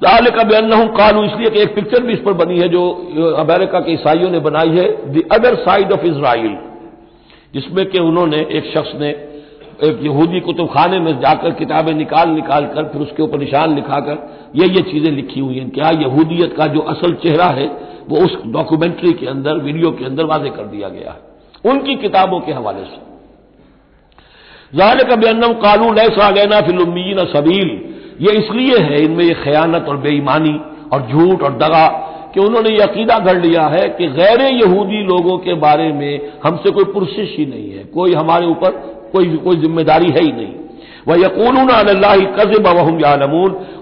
लाल का बयान हूँ इसलिए कि एक पिक्चर भी इस पर बनी है जो अमेरिका के ईसाइयों ने बनाई है the other side of Israel जिसमें कि उन्होंने एक शख्स ने एक यहूदी कुतुब खाने में जाकर किताबें निकाल निकाल कर फिर उसके ऊपर निशान लिखाकर ये ये चीज़ें लिखी हुई हैं क्या यहूदियत का जो असल चेहरा है वो उस डॉक्यूमेंट्री के अंदर वीडियो के अंदर वाजे कर दिया गया है उनकी किताबों के हवाले से ज़ाहिर का बेनम कानून ऐसा लेना फिल्मीन सबील ये इसलिए है, इनमें ये खयानत और बेईमानी और झूठ और दगा कि उन्होंने यह अकीदा लिया है कि गैर यहूदी लोगों के बारे में हमसे कोई पुरसिश ही नहीं है, कोई हमारे ऊपर कोई कोई ज़िम्मेदारी है ही नहीं। वह यकून अल्लाह कज़ब वहम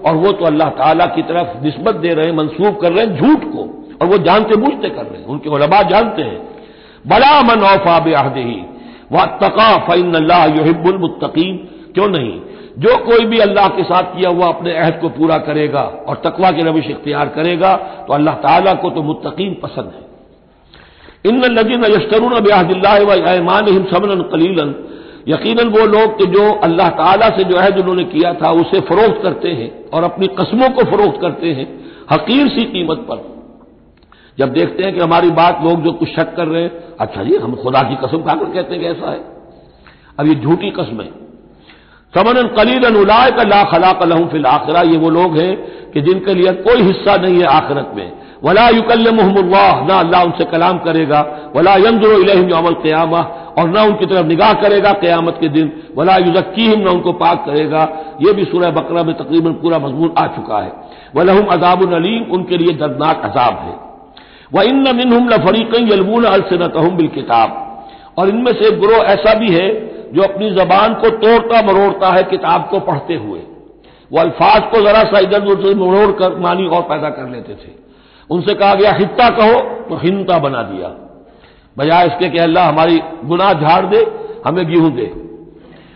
और वो तो अल्लाह ताला की तरफ़ नस्बत दे रहे हैं मनसूब कर रहे हैं झूठ को, और वो जानते बूझते कर रहे हैं, उनके उलबा जानते हैं। बड़ा मन औफा बेहदे ही वह तका फ़ैन अल्लाह युहिबुल मुत्तकीन, क्यों नहीं? जो कोई भी अल्लाह के साथ किया हुआ अपने अहद को पूरा करेगा और तकवा की रविश इख्तियार करेगा तो अल्लाह ताला को तो मुतकीन पसंद है। इन नजीन यशतरून बेहदिल्लामान समन कलीलन। यकीनन वो लोग कि जो अल्लाह ताला से जो अहद उन्होंने किया था, उसे फरोख्त करते हैं और अपनी कस्मों को फरोख्त करते हैं, हकीर सी कीमत पर। जब देखते हैं कि हमारी बात लोग जो कुछ शक कर रहे हैं अच्छा जी, हम खुदा की कसम खाकर कहते हैं कि ऐसा है। अब ये झूठी कसम है। समन कलील उलाय का ला खला कलहू फिल आखिरा। ये वो लोग हैं कि जिनके लिए कोई हिस्सा नहीं है आखिरत में। वला युकल मोहम्मल्लाह ना अल्लाह उनसे कलाम करेगा। वला यंदर अमल क्यामा, और ना उनकी तरफ़ निगाह करेगा क्यामत के दिन। वला युजक्कीम ना उनको पाक करेगा। ये भी सूरह बकरा में तकरीबन पूरा मजमून आ चुका है। वलहम अजाब अलीम, उनके लिए दर्दनाक अजाब है। वह इन मिन लफरीक यलबून अलसनतहम बिल किताब। और इनमें से एक ग्रोह ऐसा भी है जो अपनी जबान को तोड़ता मरोड़ता है, किताब को पढ़ते हुए। वो अल्फाज को जरा सा इधर उधर मरोड़ कर, मानी और पैदा कर लेते थे। उनसे कहा गया हित्ता कहो तो हिंता बना दिया। बजाय इसके कि अल्लाह हमारी गुनाह झाड़ दे, हमें गेहूँ दे।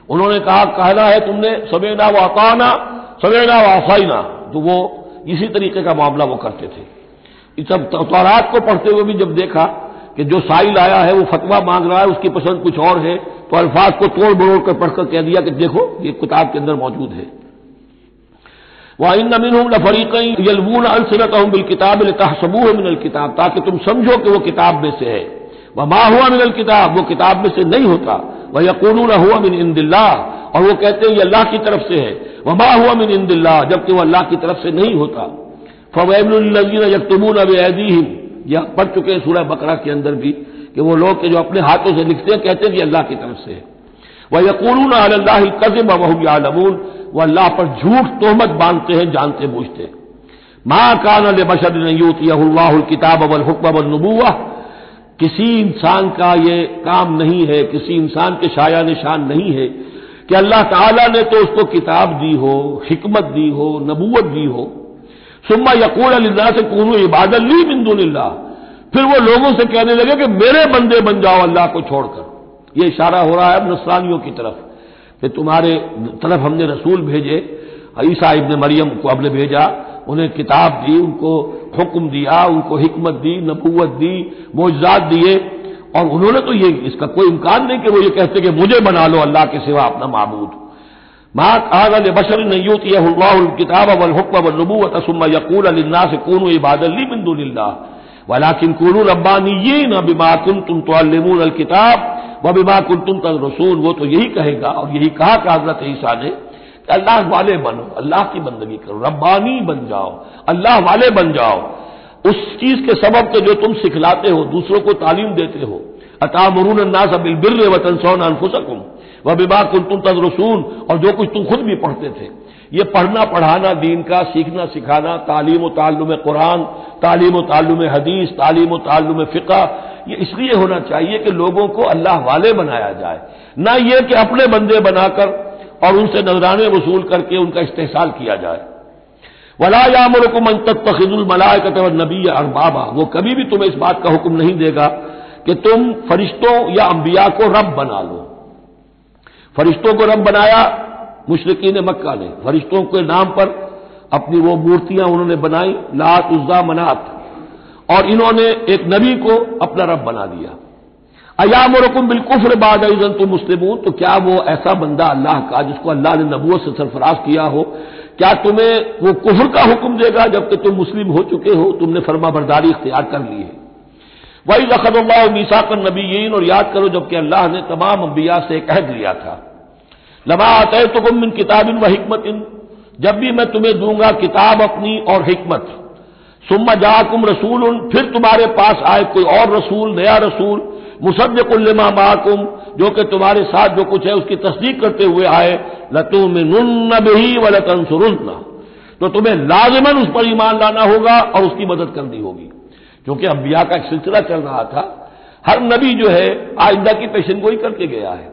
उन्होंने कहा, कहना है तुमने सवेना व अकाना सवेना व आसाइना तो वो इसी तरीके का मामला वो करते थे। सब तौरात को पढ़ते हुए भी जब देखा कि जो साइल आया है, वो फतवा मांग रहा है, उसकी पसंद कुछ और है तो अल्फाज को तोड़ बड़ोड़ कर पढ़कर कह दिया कि देखो, ये किताब के अंदर मौजूद है। वह इन नमिन यलबून अलसनत बिल किताब तहसबू है मिनल किताब ताकि तुम समझो कि वो किताब में से है। वह माँ हुआ मिनल किताब वो किताब में से नहीं होता। वह यकून हुआ मिन इंदिल्ला और वो कहते हैं, ये अल्लाह की तरफ़ से है। वह माँ हुआ मिन इंदिल्ला जबकि वह अल्लाह की तरफ़ से नहीं होता। फवैबीन यकतबून अब यह पढ़ चुके हैं सूरह बकरा के अंदर भी, कि वो लोग जो अपने हाथों से लिखते हैं, कहते हैं कि अल्लाह की तरफ़ से वह यकून अल्लाह कजिब वहू आलमून वह अल्लाह पर झूठ तोहमत बांधते हैं, जानते बूझते माँ कान अल बशर यूत यहुल्लाह किताब अवल हुक्म अवल नबूआ किसी इंसान का ये काम नहीं है, किसी इंसान के शाया निशान नहीं है, कि अल्लाह ताला ने तो उसको किताब दी हो, हिकमत दी हो, नबूवत दी हो। सुम्मा यकूल अल्लाह से कूनू इबादत ली बिंदुल्ला फिर वो लोगों से कहने लगे कि मेरे बंदे बन जाओ, अल्लाह को छोड़कर। ये इशारा हो रहा है अब नसरानियों की तरफ़ कि तुम्हारे तरफ़ हमने रसूल भेजे, ईसा इबन मरियम को हमने भेजा, उन्हें किताब दी, उनको हुक्म दिया, उनको हिकमत दी, नबूवत दी, मोजात दिए, और उन्होंने तो ये, इसका कोई इम्कान नहीं कि वो ये कहते कि मुझे बना लो, अल्लाह के सिवा अपना महबूद माँ कहा बशर नयूत यह किताब अवल हुक्म यकूल अल्लाह से कून इबादली बिंदुल्ला वलाकिन कुलू रब्बानी ये न बिमा कुन तुम तो अल किताब व बिमा कुन तुम तल रसूल वो तो यही कहेगा और यही कहा कि हज़रत ईसा ने कि अल्लाह वाले बनो, अल्लाह की बंदगी करो, रब्बानी बन जाओ, अल्लाह वाले बन जाओ। उस चीज़ के सबब के जो तुम सिखलाते हो, दूसरों को तालीम देते हो। अतामरून नास बिल वतन सौन अनफुसकुम। वह विवाह कुल तुम तद रसूल, और जो कुछ तुम खुद भी पढ़ते थे। ये पढ़ना, पढ़ाना, दीन का सीखना, सिखाना, तालीम ताल्लुम कुरान, तालीम ताल्लुम हदीस, तालीम ताल्लुम फ़िका, ये इसलिए होना चाहिए कि लोगों को अल्लाह वाले बनाया जाए। न ये कि अपने बंदे बनाकर और उनसे नजराने वसूल करके उनका इस्तेसाल किया जाए। वला यामरकुम तखिजुल मलायकत नबी अरबाबा। वो कभी भी तुम्हें इस बात का हुक्म नहीं देगा कि तुम फरिश्तों या अंबिया को रब बना लो। फरिश्तों को रब बनाया, मुशरकिन मक्का ने। फरिश्तों के नाम पर अपनी वो मूर्तियाँ उन्होंने बनाई लात उज्जा मनात। और इन्होंने एक नबी को अपना रब बना दिया। अयाम रकुम बिलकुफर बाद तुम मुस्लिम तो क्या वो ऐसा बंदा अल्लाह का, जिसको अल्लाह ने नबूत से सरफराज किया हो, क्या तुम्हें वो कुफर का हुक्म देगा जबकि तुम मुस्लिम हो चुके हो, तुमने फर्मा बरदारी इख्तियार कर ली है? वही रखदल्ला मीसा कर नबीन और याद करो जबकि अल्लाह ने तमाम अंबिया से एक अहद लिया था। लमा आते तो गुम इन किताबिन व हिकमत इन जब भी मैं तुम्हें दूँगा किताब अपनी और हिकमत। सुम्मा जाकुम रसूल उन फिर तुम्हारे पास आए कोई और रसूल, नया रसूल मुसद्दकुल्लमा माकुम, जो कि तुम्हारे साथ जो कुछ है उसकी तस्दीक करते हुए आए। लतुम ही व लतनसुरना तो तुम्हें लाजमन उस पर ईमान लाना होगा और उसकी मदद करनी होगी। क्योंकि अंबिया का एक सिलसिला चल रहा था, हर नबी जो है आइंदा की पेशन गोई करके गया है।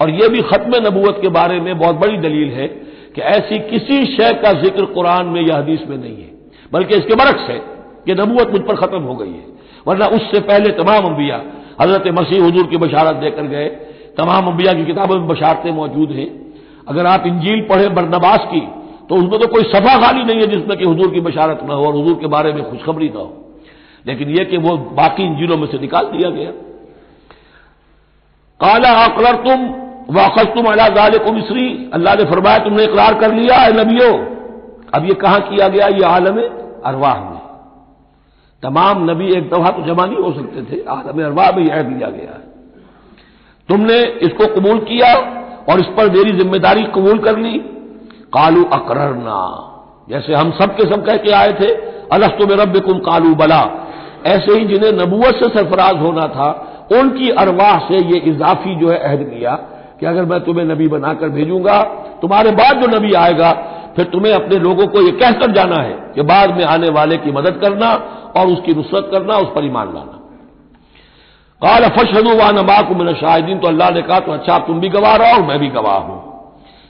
और यह भी खत्म नबूत के बारे में बहुत बड़ी दलील है कि ऐसी किसी शय का ज़िक्र कुरान में या हदीस में नहीं है, बल्कि इसके बरक्स है कि नबूत मुझ पर खत्म हो गई है। वरना उससे पहले तमाम अंबिया, हज़रत मसीह हजूर की बशारत देकर गए, तमाम अंबिया की किताबों में बशारतें मौजूद हैं। अगर आप इंजील पढ़े बरनबास की तो उसमें तो कोई सफ़ा खाली नहीं है जिसमें कि हजूर की बशारत न हो और हजूर के बारे में खुशखबरी न हो। लेकिन यह कि वो बाकी इंजीलों में से निकाल दिया गया। काला अकलर तुम वाखस तुम अला गाल को मिश्री अल्लाह ने फरमाया, तुमने इकरार कर लिया है अब ये कहाँ किया गया, ये आलम अरवाह में? तमाम नबी एक दफ़ा तो जमा नहीं हो सकते थे, आलम अरवाह में यह दिया गया तुमने इसको कबूल किया और इस पर मेरी ज़िम्मेदारी कबूल कर ली। कालू अकररना, जैसे हम सब के सब कह के आए थे अलस्तु में रब कुम कालू बला। ऐसे ही जिन्हें नबूत से सरफराज होना था, उनकी अरवाह से ये इजाफी जो है अहद किया कि अगर मैं तुम्हें नबी बनाकर भेजूँगा, तुम्हारे बाद जो नबी आएगा, फिर तुम्हें अपने लोगों को यह कहकर जाना है कि बाद में आने वाले की मदद करना और उसकी नुसरत करना, उस पर ईमान लाना। काल फशदू व नबाक मिन शाहिदीन तो अल्लाह ने कहा तो अच्छा तुम भी गवाह रहो और मैं भी गवाह हूँ।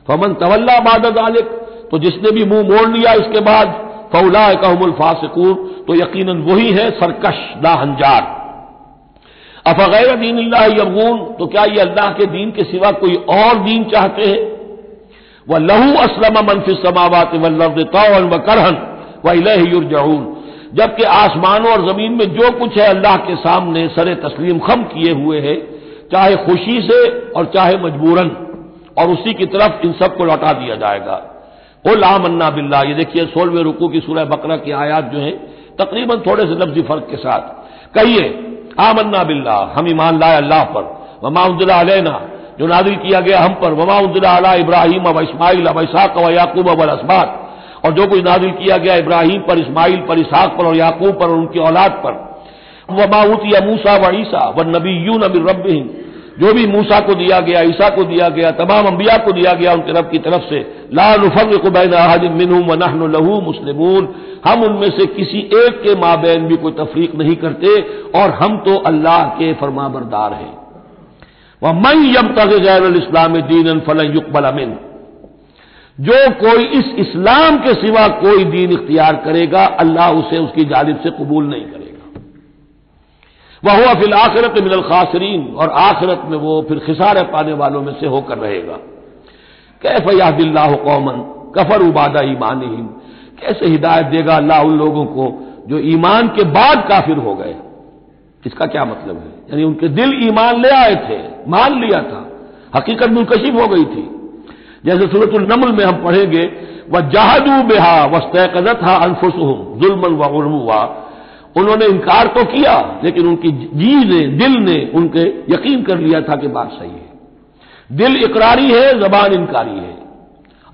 फमन तवल्ला आलिक तो जिसने भी मुँह मोड़ लिया, इसके बाद फौला कहमुल फासिकून तो यकीन वही है सरकश हंजार अफगैर दीन यबून तो क्या ये अल्लाह के दीन के सिवा कोई और दीन चाहते हैं? वह लहू असलम मनफि समावत तौन व करहन व इलहयुरजून जबकि आसमानों और ज़मीन में जो कुछ है अल्लाह के सामने सरे तस्लीम खम किए हुए है, चाहे खुशी से और चाहे मजबूरन, और उसी की तरफ़ इन सबको लौटा दिया जाएगा। ओ लामन्ना बिल्ला ये देखिए सोलहवें रुकू की सूरह बकरा की आयात जो है, तकरीबन थोड़े से लफ्जी फ़र्क के साथ। कहिए, आमन्ना बिल्ला हम ईमान लाए अल्लाह पर। वमा उजला अलैना, जो नादिल किया गया हम पर। वमा उजला अला इब्राहिम अब इस्माइल अब इसाक व याकूब अब असबात। और जो कुछ नादिल किया गया इब्राहिम पर, इस्माइल पर, इसहाक पर और याकूब पर और उनकी औलाद पर। वबाउत या मूसा व ईसा व नबी यू नबी रबिन जो भी मूसा को दिया गया, ईसा को दिया गया, तमाम अंबिया को दिया गया उनके रब की तरफ़ से, ला नुफर बैन मिनू व नहन लहू मुस्लिमून। हम उनमें से किसी एक के माबेन भी कोई तफरीक नहीं करते और हम तो अल्लाह के फरमाबरदार हैं। वह मई यम तक गैर इस्लाम दीन फलन युकबल अमिन जो कोई इस इस्लाम के सिवा कोई दीन इख्तियार करेगा, अल्लाह उसे उसकी जानब से कबूल नहीं करेगा। वह हुआ फिल आखिरत मिनल खासरीन, और आखिरत में वो फिर खिसार पाने वालों में से होकर रहेगा। कैफ यादिल्लाह कौमन, कफर उबादा ईमान कैसे हिदायत देगा अल्लाह उन लोगों को जो ईमान के बाद काफिर हो गए? इसका क्या मतलब है? यानी उनके दिल ईमान ले आए थे, मान लिया था, हकीकत मुनकशिफ हो गई थी। जैसे सूरतुल नमल में हम पढ़ेंगे वह जहादू बेहा वस्तकजत हा अनफुसहम जुलमन व उर्मुआ उन्होंने इनकार तो किया, लेकिन उनकी जी ने, दिल ने उनके यकीन कर लिया था कि बात सही है। दिल इकरारी है, जबान इनकारी है।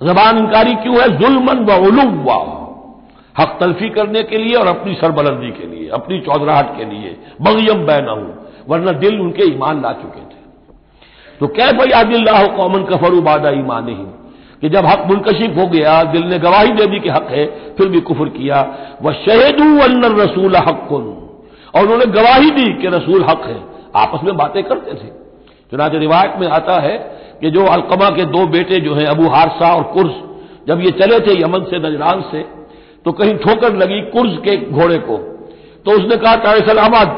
जबान इनकारी क्यों है? जुलमन व उलुवा हक तलफी करने के लिए और अपनी सरबलंदी के लिए, अपनी चौधराहट के लिए, बगियम बैन हूँ वरना दिल उनके ईमान ला चुके थे। तो भाई आदिल्लाह कौमन कफर उबादा ईमान ही कि जब हक मुनकशिफ हो गया, दिल ने गवाही दे दी कि हक है, फिर भी कुफर किया। वह शहीदू अन्न रसूल हक और उन्होंने गवाही दी कि रसूल हक है। आपस में बातें करते थे। चुनाच रिवायत में आता है कि जो अलकमा के दो बेटे जो हैं, अबू हारसा और कुर्स, जब ये चले थे यमन से, नजरान से तो कहीं ठोकर लगी कुर्ज के घोड़े को। तो उसने कहा, तारे सलामत,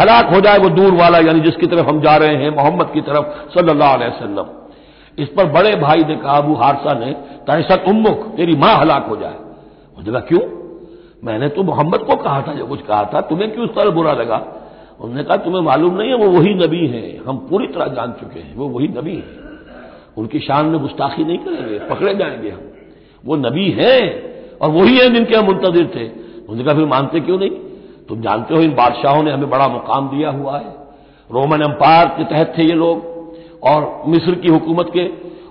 हलाक हो जाए वो दूर वाला, यानी जिसकी तरफ़ हम जा रहे हैं, मोहम्मद की तरफ़, सल्लल्लाहु अलैहि वसल्लम। इस पर बड़े भाई ने कहा, अबू हारसा ने तहसत उम्मुख तेरी माँ हलाक हो जाए। उसने कहा क्यों? मैंने तो मोहम्मद को कहा था, जो कुछ कहा था, तुम्हें क्यों उस तरह बुरा लगा? उन्होंने कहा, तुम्हें मालूम नहीं है, वो वही नबी हैं, हम पूरी तरह जान चुके हैं, वो वही नबी हैं। उनकी शान में गुस्ताखी नहीं करेंगे, पकड़े जाएँगे हम। वो नबी हैं, और वही है जिनके हम मुंतजर थे। उन्होंने कहा, फिर मानते क्यों नहीं? तुम जानते हो, इन बादशाहों ने हमें बड़ा मुकाम दिया हुआ है। रोमन एम्पायर के तहत थे ये लोग। और मिस्र की हुकूमत के,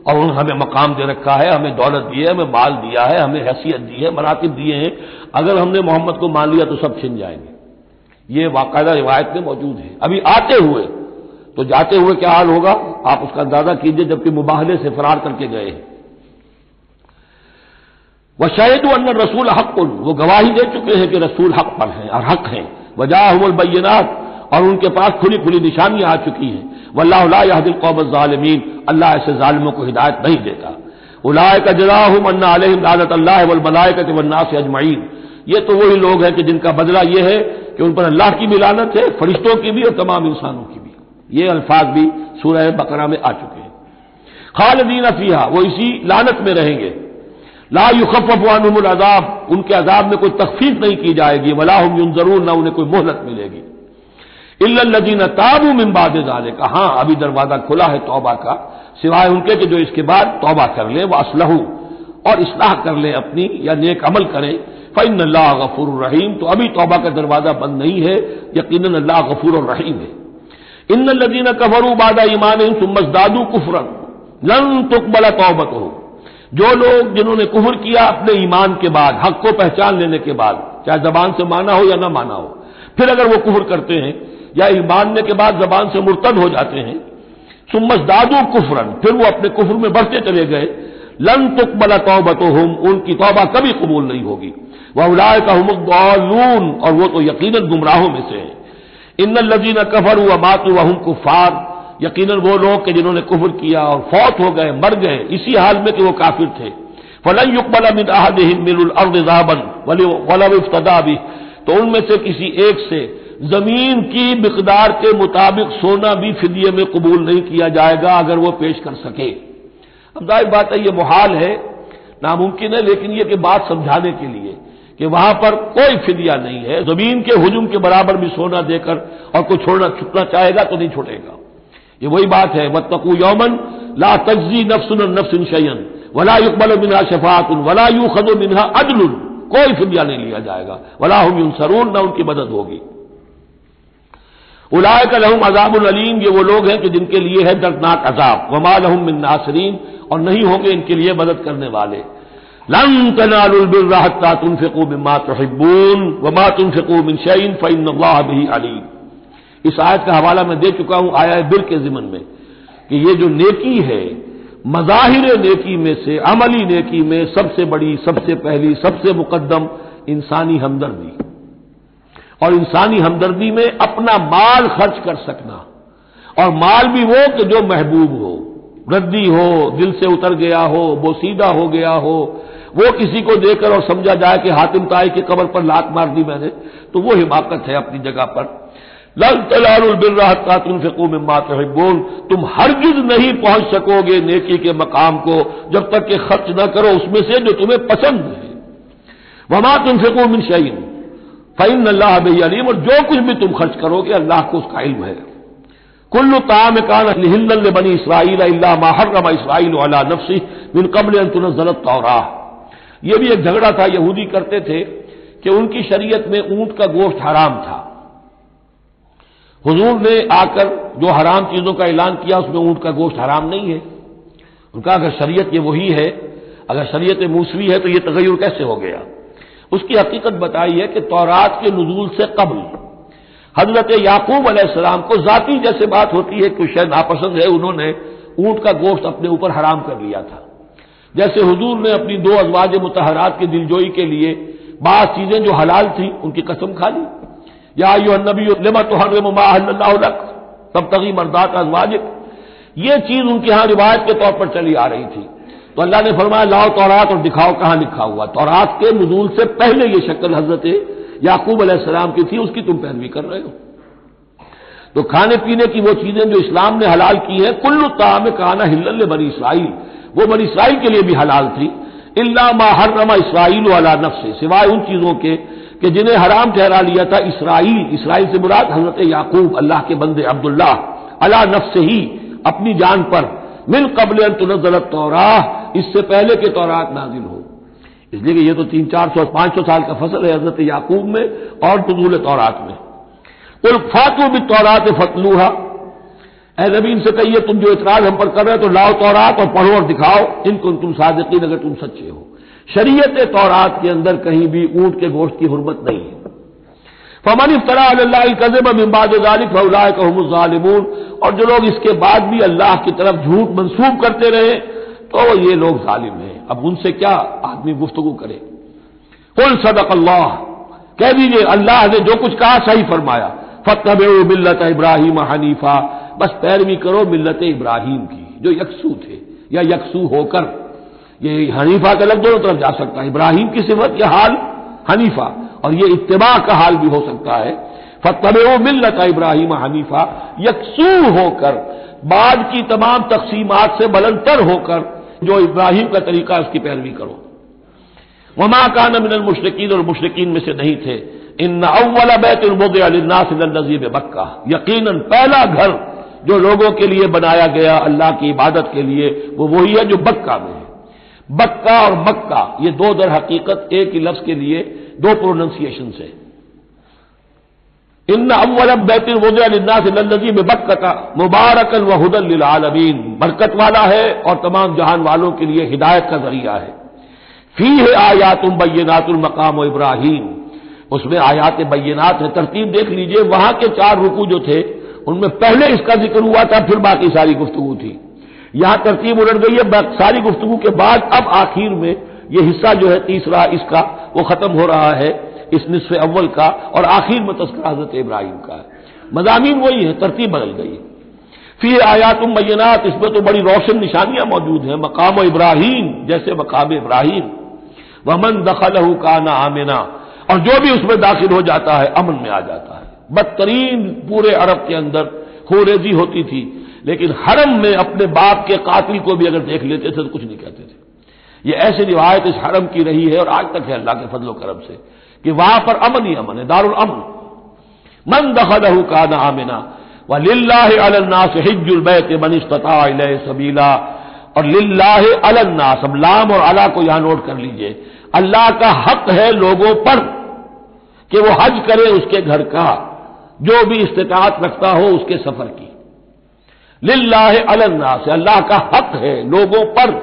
और उन्होंने हमें मकाम दे रखा है, हमें दौलत दी है, हमें माल दिया है, हमें हैसियत दी है मरातब दिए हैं। अगर हमने मोहम्मद को मान लिया तो सब छिन जाएँगे। ये बाकायदा रिवायत में मौजूद है। अभी आते हुए तो जाते हुए क्या हाल होगा? आप उसका अंदाज़ा कीजिए, जबकि मुबाहले से फरार करके गए हैं। वह शायद अन्न रसूल हक वो गवाही दे चुके हैं कि रसूल हक पर हैं और हक हैं। वजाह बैनात और उनके पास खुली खुली निशानियाँ आ चुकी हैं। वल्लादिल कौम ालमीन अल्लाह ऐसे ालमों को हिदायत नहीं देता। उलाय का अलहम लानत अल्लाह वन्ना से अजमईन। ये तो वही लोग हैं कि जिनका बदला यह है कि उन पर अल्लाह की भी लानत है, फरिश्तों की भी और तमाम इंसानों की भी। ये अल्फाज भी सूरह बकरा में आ चुके हैं। खालदीन अफीहा वो इसी लानत में रहेंगे। ला युखफ़ानुल अजाब, उनके अजाब में कोई तकफीफ नहीं की जाएगी। वला हम ज़रूर ना उन्हें कोई मोहलत मिलेगी। इल्लदीन ताबू मिम्बाद जाले का हाँ अभी दरवाज़ा खुला है तोबा का। सिवाय उनके कि जो इसके बाद तोबा कर ले वह असलहू, और इसलाह कर ले अपनी, या नेक अमल करें। फ़ैन अल्लाह गफूर रहीम। तो अभी तोबा का दरवाज़ा बंद नहीं है। यकीन अल्लाह गफूर और रहीम है। इन लदीन कफरू बादा ईमान सुमजदादू कुफरन। लन तुकबला तौबत हो जो लोग जिन्होंने कुफर किया अपने ईमान के बाद, हक को पहचान लेने के बाद, चाहे जबान से माना हो या ना माना हो, फिर अगर वो कुफर करते हैं या मानने के बाद जबान से मुर्तद हो जाते हैं। सुमजदादू कुफरन, फिर वो अपने कुफर में बढ़ते चले गए। लन तुकबला तौबत हम उनकी तौबा कभी कबूल नहीं होगी। वह उलाय का हमून और वो तो यकीन गुमराहों में से है। इन लजीन कफर हुआ मातु वह कुफार यकीन वो लोग के जिन्होंने कुफर किया और फौत हो गए, मर गए, इसी हाल में कि वो काफिर थे। फलन युकबल मिन अहदिन अर्दाबन वला भी तो उनमें से किसी एक से ज़मीन की मकदार के मुताबिक सोना भी फिदिये में कबूल नहीं किया जाएगा अगर वो पेश कर सके। अब ज़ाहिर बात है, ये मुहाल है, नामुमकिन है, लेकिन ये कि बात समझाने के लिए कि वहाँ पर कोई फिदिया नहीं है। ज़मीन के हजूम के बराबर भी सोना देकर और कोई छोड़ना छुटना चाहेगा तो नहीं छुटेगा। ये वही बात है वतकू यौमन ला तजी नफसन नफसिन शयन वला युकबल मिनहा शफातुन, वला यू खदो मिनहा अदलुन। कोई फिदिया नहीं लिया जाएगा। वला हम सरून न उनकी मदद होगी। उलाय का लहम अजाबुल अलीम, ये वो लोग हैं कि जिनके लिए है दर्दनाक अजाब। वमा लहम बिन नासरीन, और नहीं होंगे इनके लिए मदद करने वाले। लन तनालबिर्राहता तुम फिकू बिमा तहिबून वमा तुम फिकू मिन शैन फ़ैन भी अलीम। इस आयत का हवाला मैं दे चुका हूँ आया बिल के जिमन में, कि ये जो नेकी है, मजाहिर नेकी में से, अमली नेकी में सबसे बड़ी, सबसे पहली, सबसे मुकदम इंसानी हमदर्दी। और इंसानी हमदर्दी में अपना माल खर्च कर सकना। और माल भी वो कि जो महबूब हो रद्दी हो, दिल से उतर गया हो बोसीदा हो गया हो, वो किसी को देकर और समझा जाए कि हातिम ताई की कबर पर लात मार दी मैंने तो वो हिमाकत है अपनी जगह पर। लल तलाबिन फ़िकू में मात बोल तुम हरगिज नहीं पहुँच सकोगे नेकी के मकाम को, जब तक कि खर्च न करो उसमें से जो तुम्हें पसंद है। वमा तुम फ़िकू मिन शईन फ़ैन अल्लाह अलीम और जो कुछ भी तुम खर्च करोगे, अल्लाह को उसका इल्म है। कुल्लु ताम कान हिंदल बनी इसराइल माहर्रमा इसराइल अला नफसी मिन कबल अंतुनजलत तौरा। यह भी एक झगड़ा था, यहूदी करते थे कि उनकी शरीयत में ऊँट का गोश्त हराम था। हुजूर ने आकर जो हराम चीज़ों का ऐलान किया, उसमें ऊँट का गोश्त हराम नहीं है। उनका, अगर शरीयत ये वही है, अगर शरीयत मूसवी है तो ये तगैर कैसे हो गया? उसकी हकीकत बताई है कि तौरात के नजूल से कबल हज़रत याकूब अलैहिस्सलाम को जाती जैसे बात होती है कि शायद नापसंद है, उन्होंने ऊँट का गोश्त अपने ऊपर हराम कर लिया था। जैसे हुजूर ने अपनी दो अजवाज मुतहरात की दिलजोई के लिए बात चीज़ें जो हलाल थी, उनकी कसम खा ली। या यो नबी तो हर तब तगी मर्दात अजवाज ये चीज़ उनके यहाँ रिवायत के तौर पर चली आ रही थी। तो अल्लाह ने फरमाया, लाओ तौरात और दिखाओ कहाँ लिखा हुआ। तौरात के नजूल से पहले ये शक्ल हज़रत याकूब अलैहिस्सलाम की थी, उसकी तुम पैरवी कर रहे हो। तो खाने पीने की वो चीज़ें जो इस्लाम ने हलाल की है, कुल्लु ताम काना हिल्ल बनी इसराइल। वो बनी इसराइल के लिए भी हलाल थी। इल्ला मा हर्रमा इसराइल वाला नफ्स। सिवाय उन चीज़ों के कि जिन्हें हराम ठहरा लिया था इसराइल। इसराइल से मुराद हज़रत याकूब, अल्लाह के बंदे अब्दुल्ला अला नफ्स ही अपनी जान पर। मिल कबल तुनजलत तौराह। इससे पहले के तौरात नाजिल हो। इसलिए कि ये तो तीन, चार सौ, पाँच सौ साल का फ़सल है हज़रत याकूब में और तजूल तौरात में। कुल फातू भी तौरात फतलूहा। ए नबी, इनसे कहिए, तुम जो इतराज हम पर कर रहे हो तो लाओ तौरात और पढ़ो और दिखाओ। इनको तुम सादकीन, अगर तुम सच्चे हो। शरीयत तौरात के अंदर कहीं भी ऊँट के गोश्त की हरमत नहीं है। फमन इफ्तरा और जो लोग इसके बाद भी अल्लाह की तरफ़ झूठ मंसूब करते रहे तो ये लोग जालिम हैं। अब उनसे क्या आदमी गुफ्तगु करे? कुल सदक अल्लाह कह दीजिए, अल्लाह ने जो कुछ कहा, सही फरमाया। फतब मिल्लत इब्राहिम हनीफा। बस पैरवी करो मिल्लत इब्राहिम की, जो यकसू थे, या यकसू होकर। ये हनीफा का लग दोनों तरफ़ जा सकता है। इब्राहिम की सिफत, या हाल हनीफा। और ये इतबा का हाल भी हो सकता है। फतब मिल्लत इब्राहिम हनीफा। यकसू होकर, बाद की तमाम तकसीमत से बुलंदतर होकर जो इब्राहिम का तरीका उसकी पैरवी करो। वमा का मिनल मुशरकिन, और मुशरकिन में से नहीं थे। इन अव्वल बैतुलबोदनाजीब बक्का यकीन पहला घर जो लोगों के लिए बनाया गया अल्लाह की इबादत के लिए, वो वही है जो बक्का में है। बक्का और मक्का, ये दो दर हकीकत, एक ही लफ्ज के लिए, दो प्रोनाउंसिएशन से इन अव्वल बैतुलबोदनाजीब बक्का का मुबारकन व हुदल आलमीन बरकत वाला है और तमाम जहान वालों के लिए हिदायत का ज़रिया है फ़ी है आयातुम बैनातुल मकाम इब्राहिम उसमें आयात बैनात है तरतीब देख लीजिए वहाँ के चार रुकू जो थे उनमें पहले इसका ज़िक्र हुआ था फिर बाकी सारी गुफ्तगु थी यहाँ तरतीब उलट गई है सारी गुफ्तगु के बाद अब आखिर में यह हिस्सा जो है तीसरा इसका वो खत्म हो रहा है इस निसफ अव्वल का और आखिर में तस्करा हज़रत इब्राहिम का है। मजामी वही है, तरतीब बदल गई फिर आयातुम बैनात इसमें तो बड़ी रोशन निशानियाँ मौजूद हैं। मकाम इब्राहिम, जैसे मकाम इब्राहिम। वमन दखल का ना आमिना, और जो भी उसमें दाखिल हो जाता है, अमन में आ जाता है। बदतरीन पूरे अरब के अंदर होरेजी होती थी, लेकिन हरम में अपने बाप के कातिल को भी अगर देख लेते थे तो कुछ नहीं कहते थे। ये ऐसी रिवायत इस हरम की रही है, और आज तक है अल्लाह के फजलो करम से। कि वहाँ पर अमन ही अमन है, दारुल अमन। मन दखल का ना आमिना व लिल्लास हिजुल बैत मनस्तता सबीला। और लिल्लाह अलन्नास अब लाम और अला को यहाँ नोट कर लीजिए। अल्लाह का हक है लोगों पर कि वो हज करे उसके घर का, जो भी इस्तात रखता हो उसके सफ़र की। लिल्लाह अलन्नास अल्लाह का हक है लोगों पर।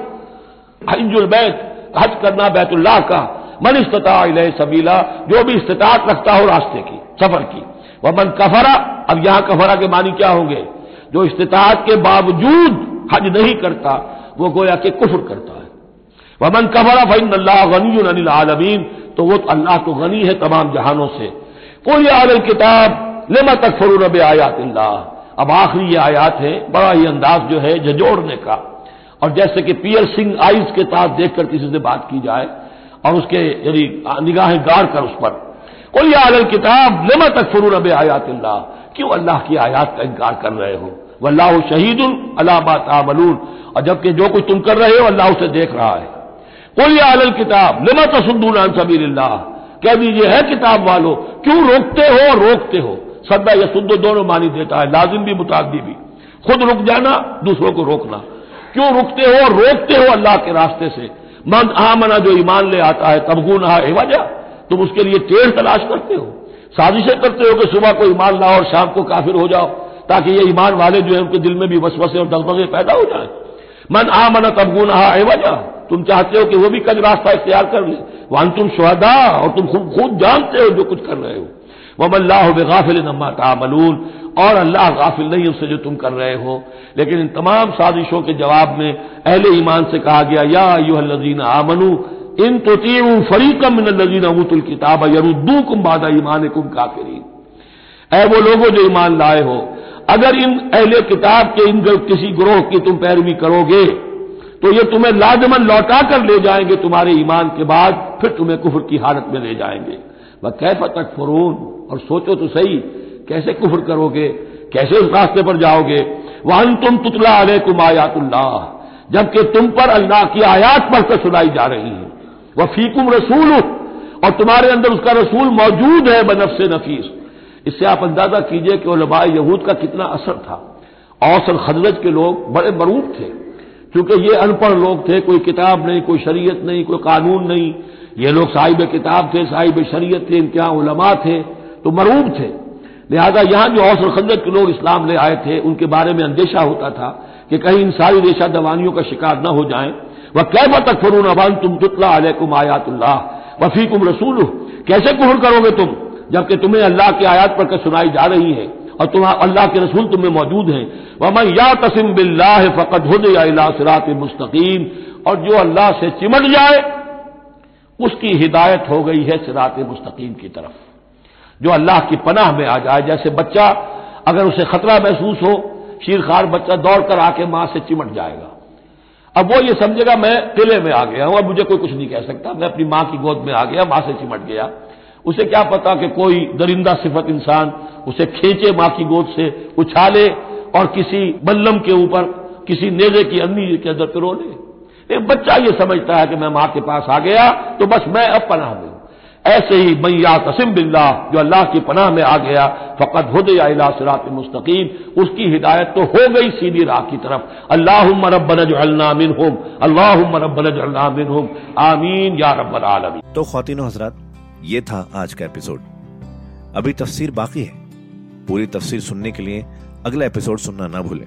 हजुल बैत, हज करना बैतुल्लाह का। मन इस्ता सबीला जो भी इस्तात रखता हो रास्ते की, सफ़र की। वह मन कफरा, अब यहाँ कफरा के मानी क्या होंगे? जो इस्तात के बावजूद हज नहीं करता, वो गोया के कुफर करता है। वमन कफरा फ़ैन अल्लाह गनी अनिल आलमीन तो वो अल्लाह तो गनी है तमाम जहानों से। कोई आल किताब, लेमा तक फरू रब आयात अब आखिरी ये आयात है, बड़ा ही अंदाज जो है झजोड़ने का। और जैसे कि पियर सिंह आइज़ के साथ देखकर किसी से बात की जाए और उसके यदि निगाहें गाड़ कर उस पर। कोई आल किताब, लेमा तक फरू रब आयात क्यों अल्लाह की आयात का इनकार कर रहे हो? वल्लाह शहीद अलाबा तामलून। और जबकि जो कुछ तुम कर रहे हो, अल्लाह उसे देख रहा है। कोई आलल किताब, लिमा तसुद्दून सबीर कह दीजिए, है किताब वालो, क्यों रोकते हो और रोकते हो? सदा या सुद्दो दोनों मानी देता है, लाजिम भी मुतादी भी। खुद रुक जाना, दूसरों को रोकना। क्यों रुकते हो और रोकते हो अल्लाह के रास्ते से? मन आमना जो ईमान ले आता है तबगुन हा वजह तुम उसके लिए टेढ़ तलाश करते हो। साजिशें करते हो कि सुबह को ईमान लाओ और शाम को काफिर हो जाओ, ताकि ये ईमान वाले जो है, उनके दिल में भी वसवसे और दगदगे पैदा हो जाए। मन आ मन तबगुन हा वजह तुम चाहते हो कि वो भी कल रास्ता इख्तियार कर ले। वन तुम शहदा, और तुम खुद जानते हो जो कुछ कर रहे हो। वमल्लाह बेगाफिल नमा तामलून। और अल्लाह गाफिल नहीं उससे जो तुम कर रहे हो। लेकिन इन तमाम साजिशों के जवाब में अहले ईमान से कहा गया, या यूहल्लजीन आमनू, इन तो फरीकम मिनजीन अबूतुल किताब यरुद्दू कुम बादा ईमान कुम काफिरीन। ऐ वो लोगों जो ईमान लाए हो, अगर इन अहले किताब के इन किसी ग्रोह की तुम पैरवी करोगे तो ये तुम्हें लाजमन लौटा कर ले जाएँगे तुम्हारे ईमान के बाद, फिर तुम्हें कुफर की हालत में ले जाएँगे। वह कैफ तक फरून। और सोचो तो सही, कैसे कुफर करोगे? कैसे उस रास्ते पर जाओगे? वहन तुम तुतला अलैकुम आयातुल्लाह। जबकि तुम पर अल्लाह की आयात पढ़कर सुनाई जा रही है। वह फीकुम रसूल और तुम्हारे अंदर उसका रसूल मौजूद है, बनफ से नफीस। इससे आप अंदाज़ा कीजिए कि उलमा यहूद का कितना असर था। औसर खदरज के लोग बड़े मरूफ थे। क्योंकि ये अनपढ़ लोग थे, कोई किताब नहीं, कोई शरीयत नहीं, कोई कानून नहीं। ये लोग साहिब किताब थे, साहिब शरीयत थे इनके यहाँ उलमा थे तो मरूब थे। लिहाजा यहाँ जो औसर खंदक के लोग इस्लाम ले आए थे, उनके बारे में अंदेशा होता था कि कहीं इन सारी रेशा दवानियों का शिकार न हो जाए। वह कैब तक फरून अबान तुम तुतला अलैकुम आयातुल्लाह, वफीकुम रसूल कैसे कुहर करोगे तुम, जबकि तुम्हें अल्लाह की आयात पढ़कर सुनाई जा रही है और तुम अल्लाह के रसूल तुम्हें मौजूद हैं। वह या तसिम बिल्लाह फ़कत हुद या सिरात मुस्तकीम, और जो अल्लाह से चिमट जाए उसकी हिदायत हो गई है सिरात मुस्तकीम की तरफ़। जो अल्लाह की पनाह में आ जाए, जैसे बच्चा अगर उसे खतरा महसूस हो, शीरखार बच्चा दौड़कर आके माँ से चिमट जाएगा। अब वो ये समझेगा, मैं किले में आ गया हूँ अब मुझे कोई कुछ नहीं कह सकता। मैं अपनी माँ की गोद में आ गया, माँ से चिमट गया। उसे क्या पता कि कोई दरिंदा सिफत इंसान उसे खींचे माँ की गोद से, उछाले और किसी बल्लम के ऊपर, किसी नेजे की अन्नी के अंदर पिरो ले एक बच्चा ये समझता है कि मैं माँ के पास आ गया तो बस मैं अब पनाह में ऐसे ही मैया तसिम बिल्ला, जो अल्लाह की पनाह में आ गया, फ़कत हुद या सिरात मुस्तकीम, उसकी हिदायत तो हो गई सीधी राह की तरफ़। अल्लाह रबन मिन हम अल्लाह रबन मिन हम आमीन, या रब्बल आलमीन। तो खातिन हजरात, ये था आज का एपिसोड। अभी तफसीर बाकी है। पूरी तफसीर सुनने के लिए अगला एपिसोड सुनना ना भूलें।